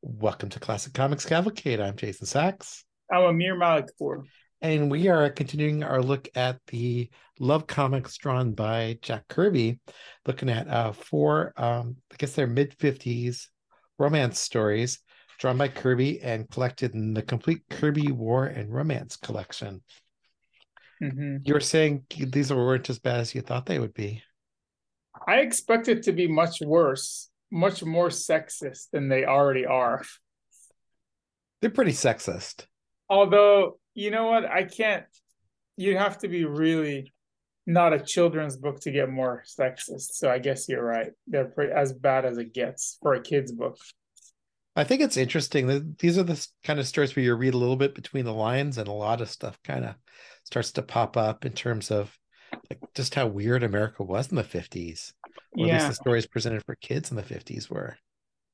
Welcome to Classic Comics Cavalcade. I'm Jason Sachs. I'm Amir Malikpour. And we are continuing our look at the love comics drawn by Jack Kirby, looking at uh, four, um, I guess they're mid 50s romance stories drawn by Kirby and collected in the complete Kirby War and Romance collection. Mm-hmm. You were saying these weren't as bad as you thought they would be. I expect it to be much worse, much more sexist than they already are. They're pretty sexist. Although, you know what? I can't, you have to be really not a children's book to get more sexist. So I guess you're right. They're pretty, as bad as it gets for a kid's book. I think it's interesting that these are the kind of stories where you read a little bit between the lines and a lot of stuff kind of starts to pop up in terms of like just how weird America was in the 50s. Or yeah. at least the stories presented for kids in the 50s were.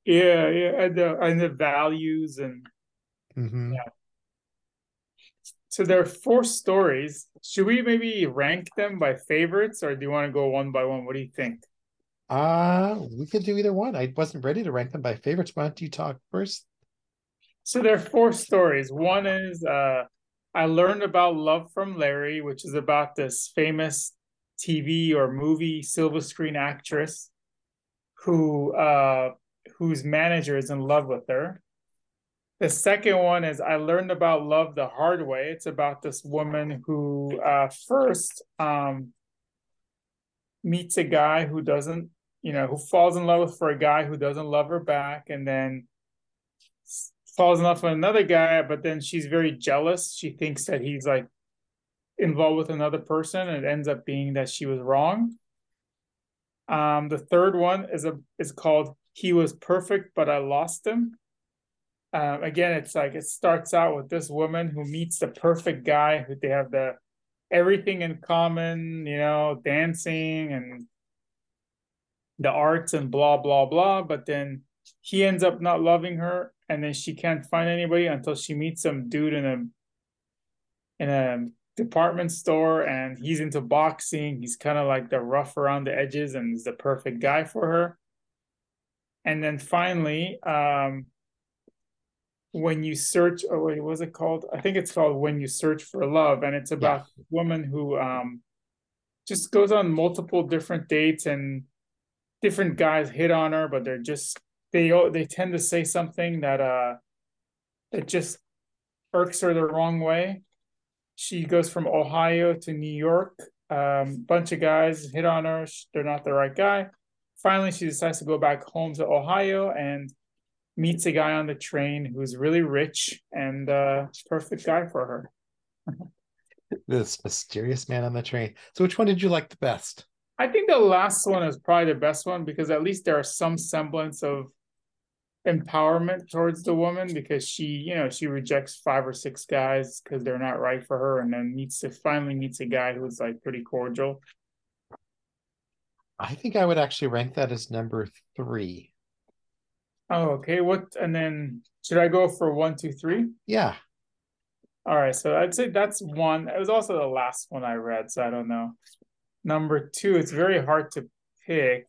Yeah, yeah, and the and the values and mm-hmm. yeah. So there are four stories. Should we maybe rank them by favorites, or do you want to go one by one? What do you think? Uh we could do either one. I wasn't ready to rank them by favorites. Why don't you talk first? So there are four stories. One is uh I learned about Love from Larry, which is about this famous TV or movie silver screen actress who uh whose manager is in love with her. The second one is I learned about love the hard way. It's about this woman who uh first um meets a guy who doesn't, you know, who falls in love with for a guy who doesn't love her back and then falls in love with another guy, but then she's very jealous. She thinks that he's like involved with another person, and it ends up being that she was wrong. Um, the third one is a is called "He Was Perfect, but I Lost Him." Um, again, it's like it starts out with this woman who meets the perfect guy who they have the everything in common, you know, dancing and the arts and blah blah blah. But then he ends up not loving her, and then she can't find anybody until she meets some dude in a in a department store, and he's into boxing. He's kind of like the rough around the edges, and is the perfect guy for her. And then finally, um, when you search, oh wait, what was it called? I think it's called When You Search for Love, and it's about yeah. a woman who um just goes on multiple different dates and different guys hit on her, but they're just they they tend to say something that uh that just irks her the wrong way. She goes from Ohio to New York. Um, bunch of guys hit on her. They're not the right guy. Finally, she decides to go back home to Ohio and meets a guy on the train who's really rich and uh, perfect guy for her. this mysterious man on the train. So, which one did you like the best? I think the last one is probably the best one because at least there are some semblance of empowerment towards the woman because she, you know, she rejects five or six guys because they're not right for her, and then meets to finally meets a guy who's like pretty cordial. I think I would actually rank that as number three. Oh, okay. What and then should I go for one, two, three? Yeah. All right. So I'd say that's one. It was also the last one I read, so I don't know. Number two, it's very hard to pick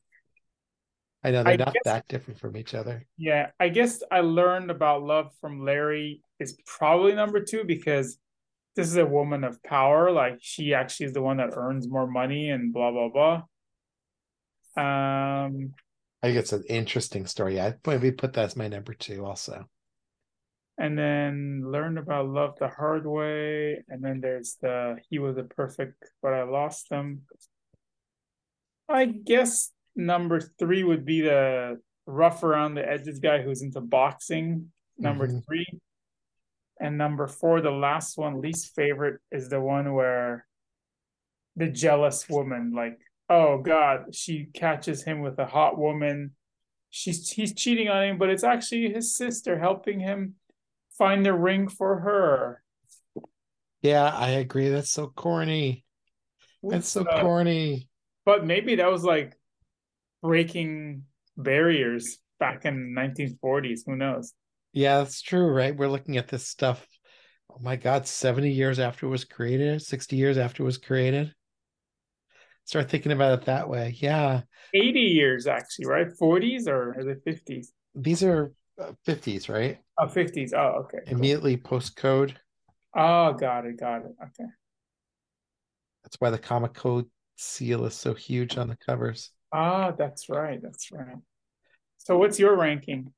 I know they're I not guess, that different from each other. Yeah, I guess I learned about love from Larry is probably number two because this is a woman of power. Like she actually is the one that earns more money and blah blah blah. Um, I think it's an interesting story. I maybe put that as my number two also. And then learned about love the hard way, and then there's the he was a perfect, but I lost him. I guess number three would be the rough around the edges guy who's into boxing. Number mm-hmm. three. And number four, the last one, least favorite, is the one where the jealous woman, like, oh God, she catches him with a hot woman. She's he's cheating on him, but it's actually his sister helping him find the ring for her. Yeah, I agree. That's so corny. That's so uh, corny. But maybe that was like breaking barriers back in 1940s. Who knows? Yeah, that's true, right? We're looking at this stuff. Oh my God, 70 years after it was created, 60 years after it was created. Start thinking about it that way. Yeah. 80 years, actually, right? 40s or the 50s? These are uh, fifties, right? Oh, 50s. Oh, okay. Immediately post code. Oh, got it, got it. Okay. That's why the comic code seal is so huge on the covers. Ah, that's right. That's right. So what's your ranking?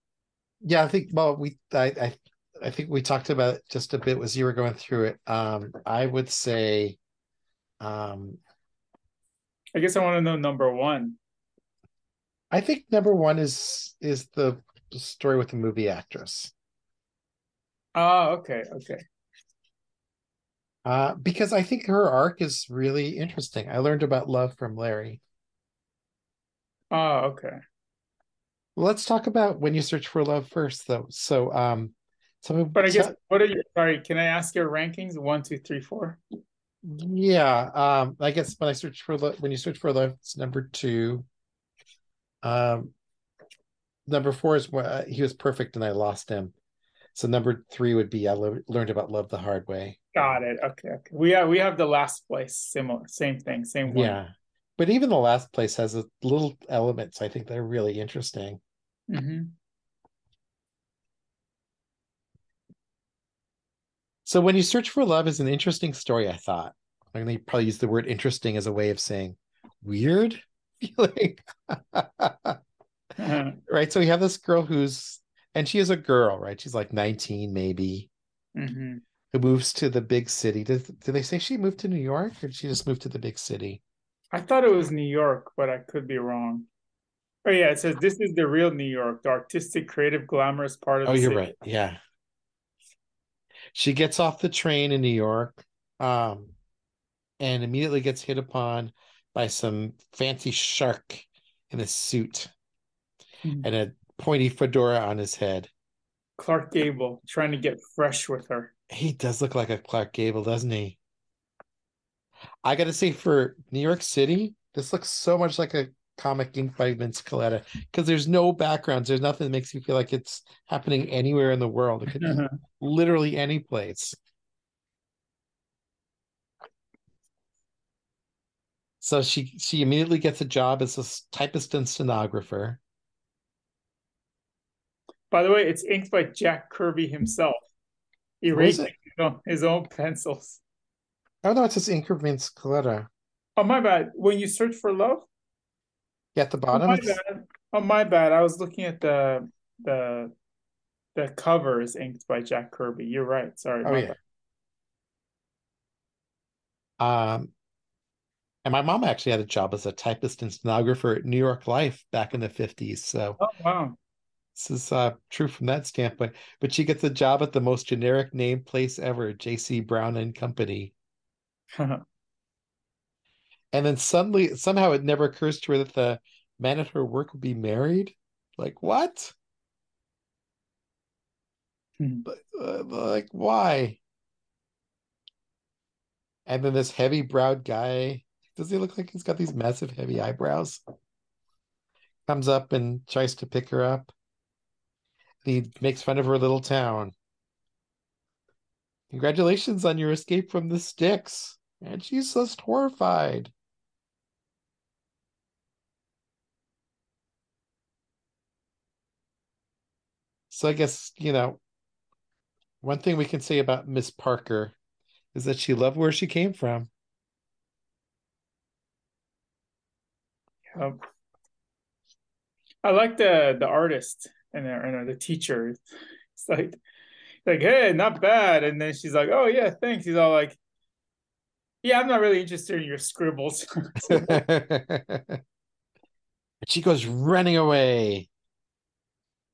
Yeah, I think. Well, we I I, I think we talked about it just a bit as you were going through it. Um, I would say, um, I guess I want to know number one. I think number one is is the story with the movie actress. Oh, okay, okay. Uh, because I think her arc is really interesting. I learned about love from Larry. Oh, okay. Let's talk about when you search for love first, though. So, um, so But I guess what are you sorry, can I ask your rankings? One, two, three, four. yeah, um, I guess when I search for love, when you search for love, it's number two. Um, number four is wh- he was perfect and I lost him. So number three would be I le- learned about love the hard way. Got it. Okay, okay. We have we have the last place. Similar, same thing, same one. Yeah, but even the last place has a little elements I think that are really interesting. hmm So when you search for love is an interesting story, I thought. I'm gonna probably use the word interesting as a way of saying weird feeling. right. So we have this girl who's and she is a girl, right? She's like 19, maybe, hmm who moves to the big city. Did, did they say she moved to New York or did she just move to the big city? I thought it was New York, but I could be wrong. Oh yeah, it says this is the real New York, the artistic, creative, glamorous part of Oh, you're city. right. Yeah. She gets off the train in New York, um, and immediately gets hit upon by some fancy shark in a suit Mhm. and a pointy fedora on his head. Clark Gable trying to get fresh with her. He does look like a Clark Gable, doesn't he? I gotta say, for New York City, this looks so much like a comic ink by Vince Colletta because there's no backgrounds. There's nothing that makes you feel like it's happening anywhere in the world. It could be literally any place. So she she immediately gets a job as a typist and stenographer. By the way, it's inked by Jack Kirby himself, erasing his own, his own pencils. Oh no, it says Vince Colletta. Oh my bad. When you search for love, Yeah, at the oh bottom. my it's- bad. Oh my bad. I was looking at the the the cover is inked by Jack Kirby. You're right. Sorry. Oh yeah. bad. Um, and my mom actually had a job as a typist and stenographer at New York Life back in the 50s. So Oh wow. this is uh, true from that standpoint. But she gets a job at the most generic name place ever, J.C. Brown and Company. And then suddenly, somehow, it never occurs to her that the man at her work will be married. Like what? Hmm. Like, uh, like why? And then this heavy browed guy, does he look like he's got these massive heavy eyebrows? Comes up and tries to pick her up. He makes fun of her little town. Congratulations on your escape from the sticks. And she's just horrified. So I guess, you know, one thing we can say about Miss Parker is that she loved where she came from. Yep. I like the the artist and the, and the teacher. It's like like hey, not bad. And then she's like, oh yeah, thanks. He's all like, yeah, I'm not really interested in your scribbles. she goes running away.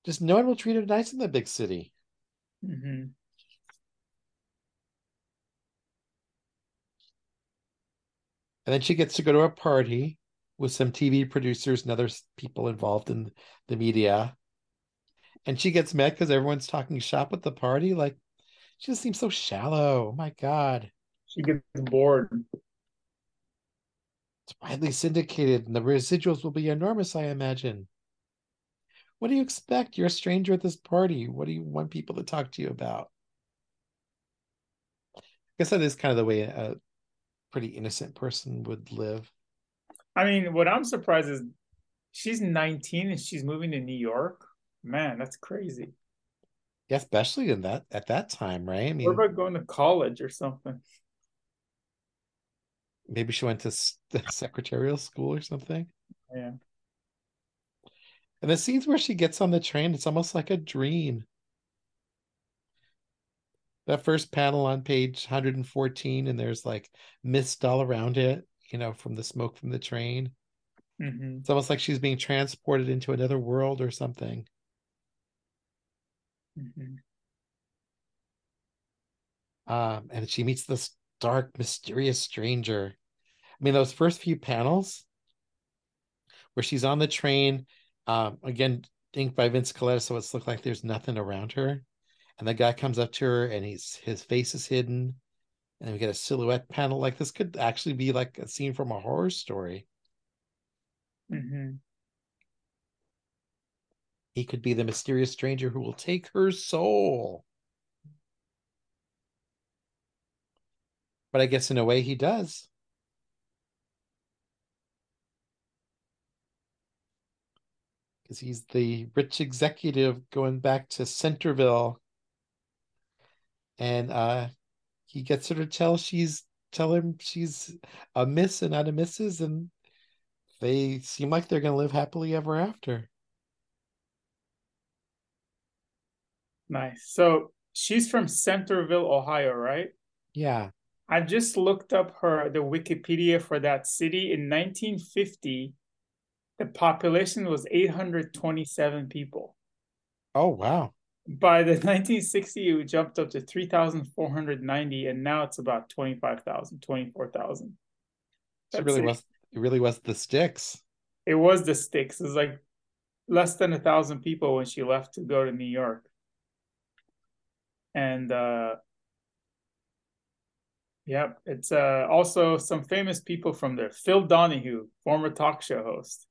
Just no one will treat her nice in the big city. Mhm. And then she gets to go to a party with some TV producers and other people involved in the media. And she gets mad because everyone's talking shop at the party. Like, she just seems so shallow. Oh my God. She gets bored. It's widely syndicated, and the residuals will be enormous, I imagine. What do you expect? You're a stranger at this party. What do you want people to talk to you about? I guess that is kind of the way a pretty innocent person would live. I mean, what I'm surprised is she's 19 and she's moving to New York. Man, that's crazy. Yeah, especially in that at that time, right? I mean, What about going to college or something? Maybe she went to the secretarial school or something. Yeah. And the scenes where she gets on the train, it's almost like a dream. That first panel on page 114, and there's like mist all around it, you know, from the smoke from the train. hmm It's almost like she's being transported into another world or something. hmm Um, and she meets this dark, mysterious stranger. I mean, those first few panels where she's on the train, um, again, inked by Vince Colletta, so it's looked like there's nothing around her. And the guy comes up to her and he's his face is hidden. And we get a silhouette panel. Like this could actually be like a scene from a horror story. hmm He could be the mysterious stranger who will take her soul. But I guess in a way he does. Because he's the rich executive going back to Centerville. And uh he gets her to tell she's tell him she's a miss and not a missus, and they seem like they're gonna live happily ever after. Nice. So she's from Centerville, Ohio, right? Yeah. I just looked up her the Wikipedia for that city in 1950. The population was 827 people. Oh wow. By the 1960, it jumped up to 3,490, and now it's about 25,000, 24,000. It really it. was it really was the sticks. It was the sticks. It was like less than a thousand people when she left to go to New York. And uh yep, it's uh also some famous people from there. Phil Donahue, former talk show host.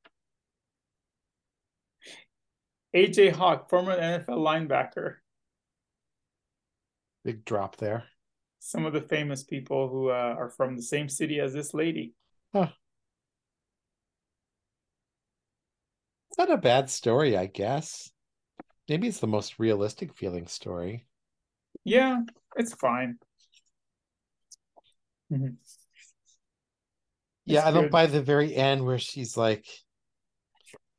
AJ Hawk, former NFL linebacker. Big drop there. Some of the famous people who uh, are from the same city as this lady. It's not a bad story, I guess. Maybe it's the most realistic feeling story. Yeah, it's fine. Mhm. Yeah, I good. by the very end where she's like,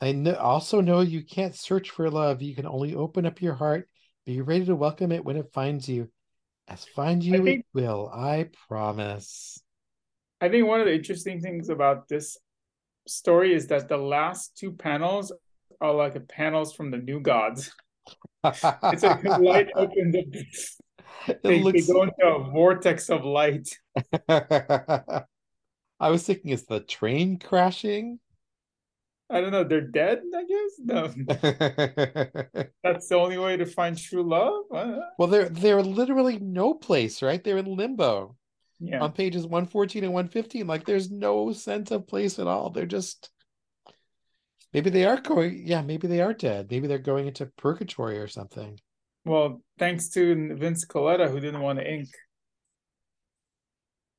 I know, also know you can't search for love. You can only open up your heart. Be ready to welcome it when it finds you. As find you think- it will, I promise. I think one of the interesting things about this story is that the last two panels are like panels from the New Gods. It's like light opens up. They, they go into a vortex of light. I was thinking, is the train crashing? I don't know. They're dead. I guess no. That's the only way to find true love. Well, they're they're literally no place, right? They're in limbo yeah. on pages 114 and 115. Like there's no sense of place at all. They're just maybe they are going, yeah, maybe they are dead. Maybe they're going into purgatory or something. Well, thanks to Vince Colletta who didn't want to ink.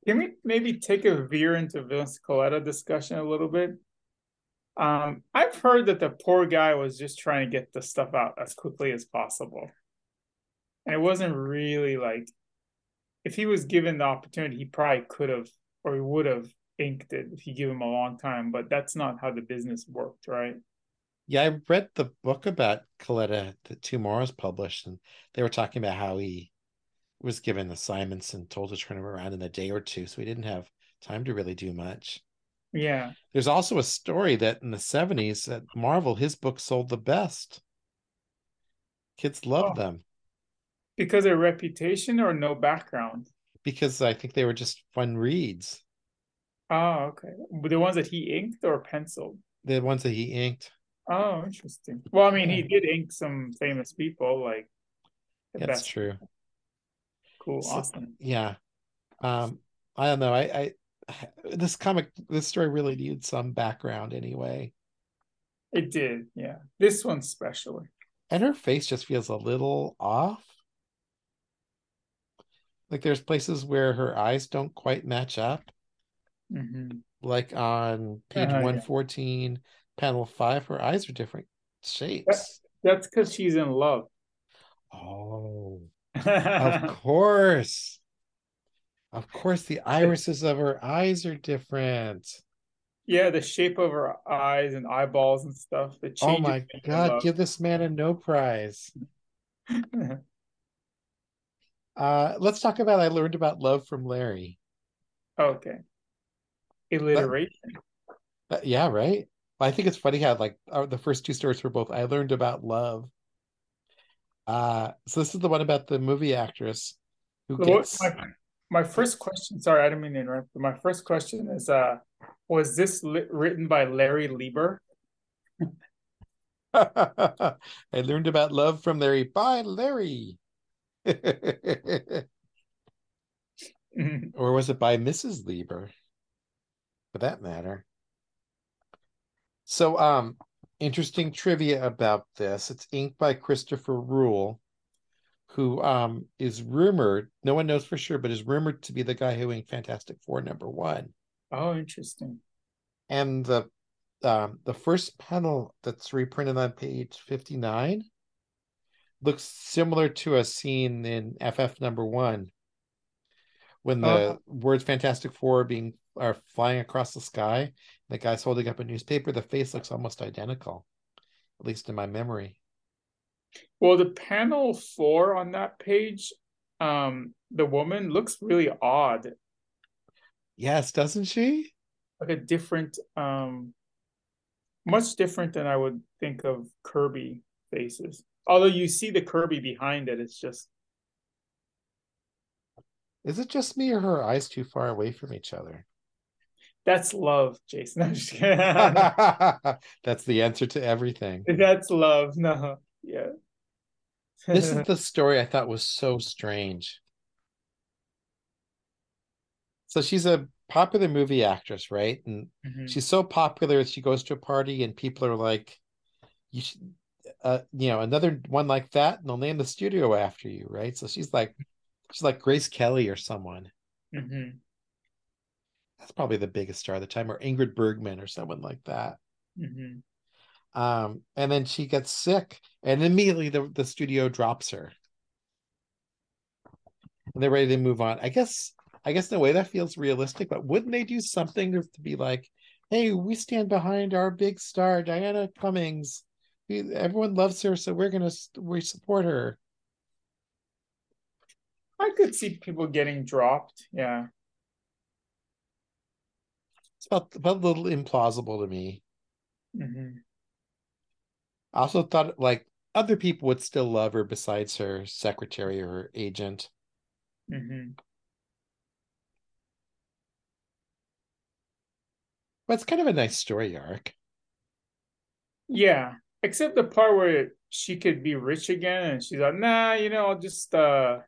Can we maybe take a veer into Vince Colletta discussion a little bit? Um, I've heard that the poor guy was just trying to get the stuff out as quickly as possible. And it wasn't really like if he was given the opportunity, he probably could have or he would have inked it if you give him a long time, but that's not how the business worked, right? Yeah, I read the book about Colletta that TwoMorrows published, and they were talking about how he was given assignments and told to turn him around in a day or two, so he didn't have time to really do much. Yeah. There's also a story that in the 70s at Marvel, his book sold the best. Kids loved Oh. them Because of reputation or no background? because I think they were just fun reads. Oh, okay. The ones that he inked or penciled? The ones that he inked. Oh, interesting. Well, I mean, he did ink some famous people, like That's true. Cool, So- awesome. Yeah. Um, I don't know. I, I this comic this story really needed some background anyway. It did, yeah. This one's special. And her face just feels a little off. Like there's places where her eyes don't quite match up. hmm Like on page Uh-huh, yeah. 114, panel five, her eyes are different shapes. That's because she's in love. Oh, of course. Of course, the irises of her eyes are different. Yeah, the shape of her eyes and eyeballs and stuff. Oh my god, give this man a no prize. uh let's talk about I learned about love from Larry. Okay. Alliteration. Uh, yeah, right. I think it's funny how like our, the first two stories were both I learned about love. Uh so this is the one about the movie actress who gets my, my first question, sorry, I didn't mean to interrupt, but my first question is uh was this li- written by Larry Lieber? I learned about love from Larry by Larry. or was it by Mrs. Lieber? For that matter. So um interesting trivia about this. It's inked by Christopher Rule, who um is rumored, no one knows for sure, but is rumored to be the guy who inked Fantastic Four number one. Oh, interesting. And the um, the first panel that's reprinted on page 59 looks similar to a scene in FF number one when the uh, words Fantastic Four being are flying across the sky. The guy's holding up a newspaper. The face looks almost identical, at least in my memory. Well, the panel four on that page, um, the woman looks really odd. Yes, doesn't she? Like a different um much different than I would think of Kirby faces. Although you see the Kirby behind it, it's just. Is it just me or her eyes too far away from each other? That's love, Jason. That's the answer to everything. That's love. No, yeah. this is the story I thought was so strange. So she's a popular movie actress, right? And mm-hmm. she's so popular she goes to a party and people are like, "You should, uh, you know, another one like that, and they'll name the studio after you, right?" So she's like, she's like Grace Kelly or someone. Mm-hmm. That's probably the biggest star at the time, or Ingrid Bergman or someone like that. Mm-hmm. Um, and then she gets sick, and immediately the the studio drops her, and they're ready to move on. I guess I guess in a way that feels realistic, but wouldn't they do something to, be like, hey, we stand behind our big star, Diana Cummings. We, everyone loves her, so we're gonna we support her. I could see people getting dropped. Yeah, it's about, about a little implausible to me. Mm-hmm. I also thought like other people would still love her besides her secretary or her agent. Mm-hmm. But it's kind of a nice story arc. Yeah, except the part where she could be rich again, and she's like, "Nah, you know, I'll just, uh,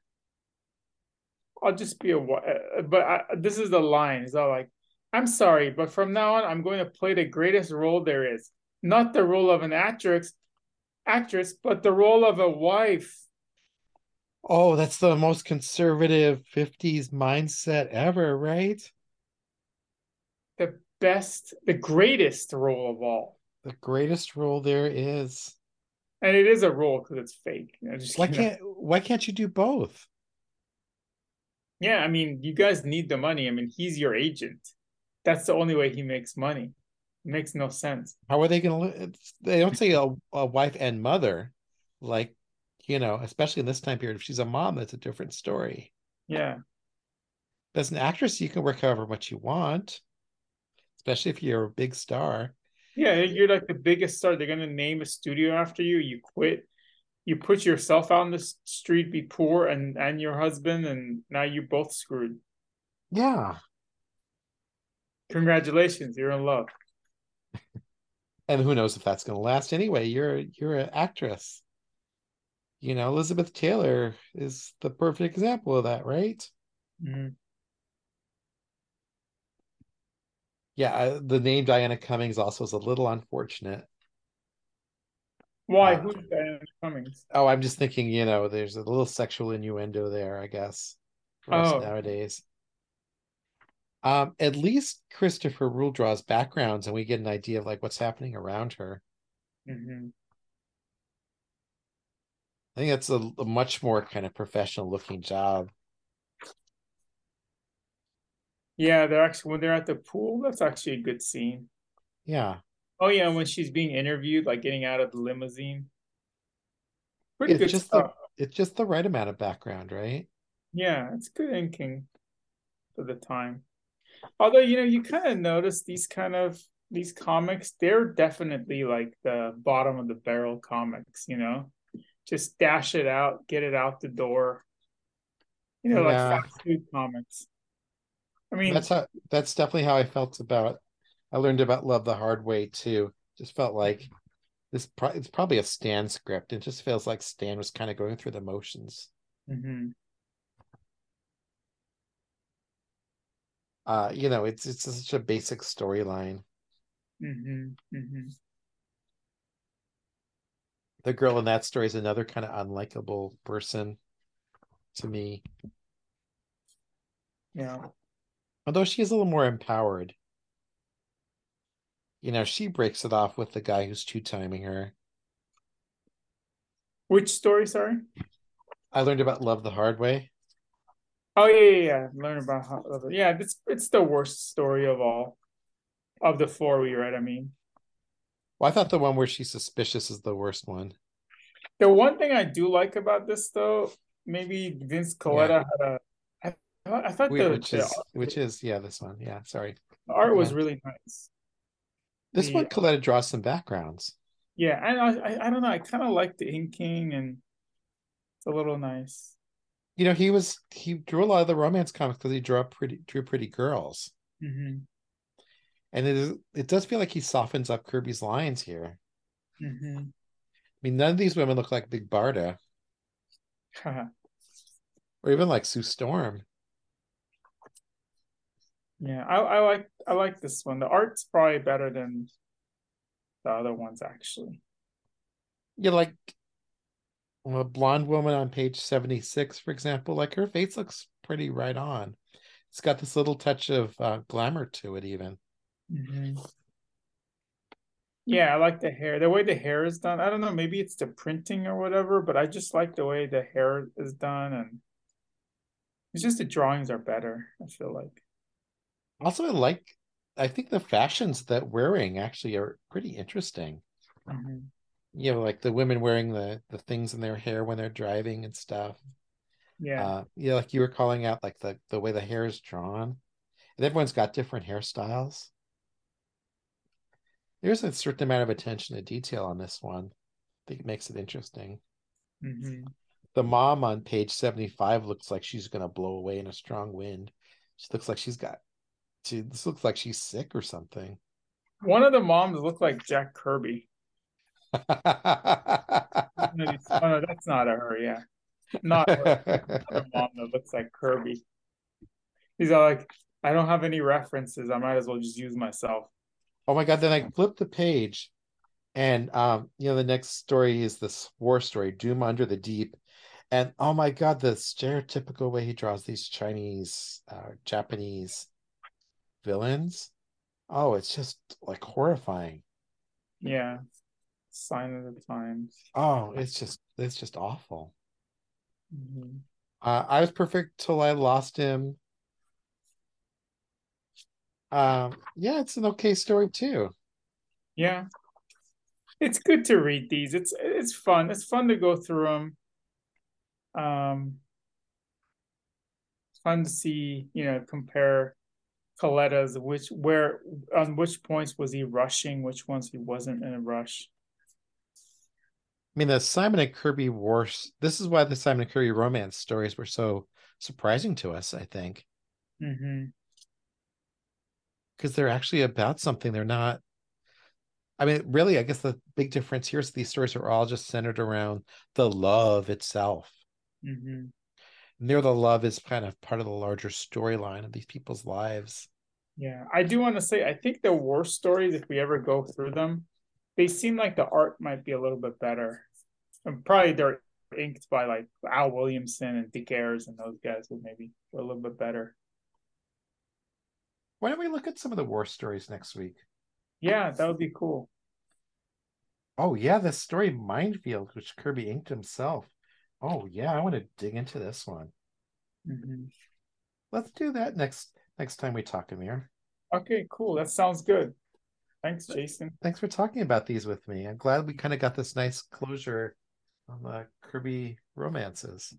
I'll just be a." Uh, but I, this is the line. It's all like, "I'm sorry, but from now on, I'm going to play the greatest role there is. Not the role of an actress, actress, but the role of a wife." Oh, that's the most conservative 50s mindset ever, right? The best, the greatest role of all. The greatest role there is. And it is a role because it's fake. You know, just why can't why can't you do both? Yeah, I mean, you guys need the money. I mean, he's your agent. That's the only way he makes money. It makes no sense. How are they going to? They don't say a, a wife and mother, like you know, especially in this time period. If she's a mom, that's a different story. Yeah. As an actress, you can work however much you want especially if you're a big star. Yeah, you're like the biggest star. They're gonna name a studio after you. You quit. You put yourself out on the street, be poor, and and your husband, and now you're both screwed. Yeah. Congratulations, you're in love. and who knows if that's gonna last anyway? You're you're an actress. You know, Elizabeth Taylor is the perfect example of that, right? Mm-hmm. yeah, the name Diana Cummings also is a little unfortunate. Why? Uh, Who's Diana Cummings? Oh, I'm just thinking, you know, there's a little sexual innuendo there, I guess, for us oh. nowadays. Um, at least Christopher Rule draws backgrounds and we get an idea of like what's happening around her. Mm-hmm. I think that's a, a much more kind of professional looking job. Yeah, they're actually when they're at the pool, that's actually a good scene. Yeah. Oh yeah, when she's being interviewed, like getting out of the limousine. Pretty It's good just stuff. the it's just the right amount of background, right? Yeah, it's good inking for the time. Although, you know, you kind of notice these kind of these comics, they're definitely like the bottom of the barrel comics, you know. Just dash it out, get it out the door. You know, Yeah. like fast food comics. I mean, That's how that's definitely how I felt about I learned about Love the Hard Way too. Just felt like this pro- it's probably a Stan script. It just feels like Stan was kind of going through the motions. mhm. Uh, you know, it's it's such a basic storyline. hmm hmm The girl in that story is another kind of unlikable person to me. Yeah. Although she is a little more empowered. You know, she breaks it off with the guy who's two timing her. Which story, sorry? I learned about Love the Hard Way. Oh yeah, yeah, yeah. Learn about how yeah, it's it's the worst story of all. Of the four we read, I mean. Well, I thought the one where she's suspicious is the worst one. The one thing I do like about this though, maybe Vince Colletta had a I, I thought Wait, the, which the is which is yeah, this one. Yeah, sorry. art was really nice. This The- one Colletta draws some backgrounds. Yeah, and I I, I don't know, I kind of like the inking and it's a little nice. You know, he was he drew a lot of the romance comics because he drew up pretty drew pretty girls. hmm And it is it does feel like he softens up Kirby's lines here. hmm I mean, none of these women look like Big Barda or even like Sue Storm. yeah, I, I like I like this one. The art's probably better than the other ones actually. Yeah, like a blonde woman on page 76, for example, like her face looks pretty right on. It's got this little touch of uh, glamour to it, even. Mm-hmm. Yeah, I like the hair. The way the hair is done. I don't know, maybe it's the printing or whatever, but I just like the way the hair is done and it's just the drawings are better, I feel like. Also, I like, I think the fashions that wearing actually are pretty interesting. Mhm. You know, like the women wearing the the things in their hair when they're driving and stuff. Yeah. Uh, yeah, like you were calling out, like the the way the hair is drawn, and everyone's got different hairstyles. There's a certain amount of attention to detail on this one. I think it makes it interesting. hmm The mom on page 75 looks like she's going to blow away in a strong wind. She looks like she's got, she, this looks like she's sick or something. One of the moms look like Jack Kirby. Oh, no, that's not a her, yeah. Not a mom that looks like Kirby. He's all like, I don't have any references. I might as well just use myself. oh my God. Then I flipped the page and, um, you know, the next story is this war story, Doom Under the Deep. And oh my God, the stereotypical way he draws these Chinese, uh, Japanese villains. Oh, it's just like horrifying. Yeah. Sign of the times. Oh, it's just, it's just awful. Mhm. Uh, I was perfect till I lost him. Um, yeah, it's an okay story too. Yeah. It's good to read these. It's it's fun. It's fun to go through them. Um fun to see, you know, compare Colletta's which where on which points was he rushing, which ones he wasn't in a rush. I mean, the Simon and Kirby wars. This is why the Simon and Kirby romance stories were so surprising to us. I think because they're actually about something. They're not. I mean, really, I guess the big difference here is these stories are all just centered around the love itself. hmm And there, the love is kind of part of the larger storyline of these people's lives. Yeah, I do want to say I think the war stories, if we ever go through them, they seem like the art might be a little bit better. And probably they're inked by like Al Williamson and Dick Ayers and those guys who maybe were a little bit better. Why don't we look at some of the war stories next week? Yeah, that would be cool. Oh yeah, the story Mindfield, which Kirby inked himself. Oh yeah, I want to dig into this one. Mm-hmm. Let's do that next next time we talk, Amir. Okay, cool. That sounds good. Thanks, Jason. Thanks for talking about these with me. I'm glad we kind of got this nice closure on the Kirby romances.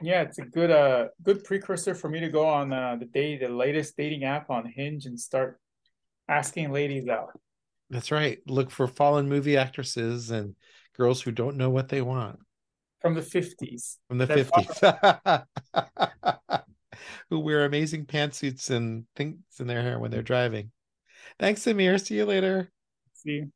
Yeah, it's a good uh good precursor for me to go on uh, the day the latest dating app on Hinge and start asking ladies out. That's right. Look for fallen movie actresses and girls who don't know what they want. From the 50s. From the 50s. who wear amazing pantsuits and things in their hair when they're driving. Thanks, Amir. See you later. See you.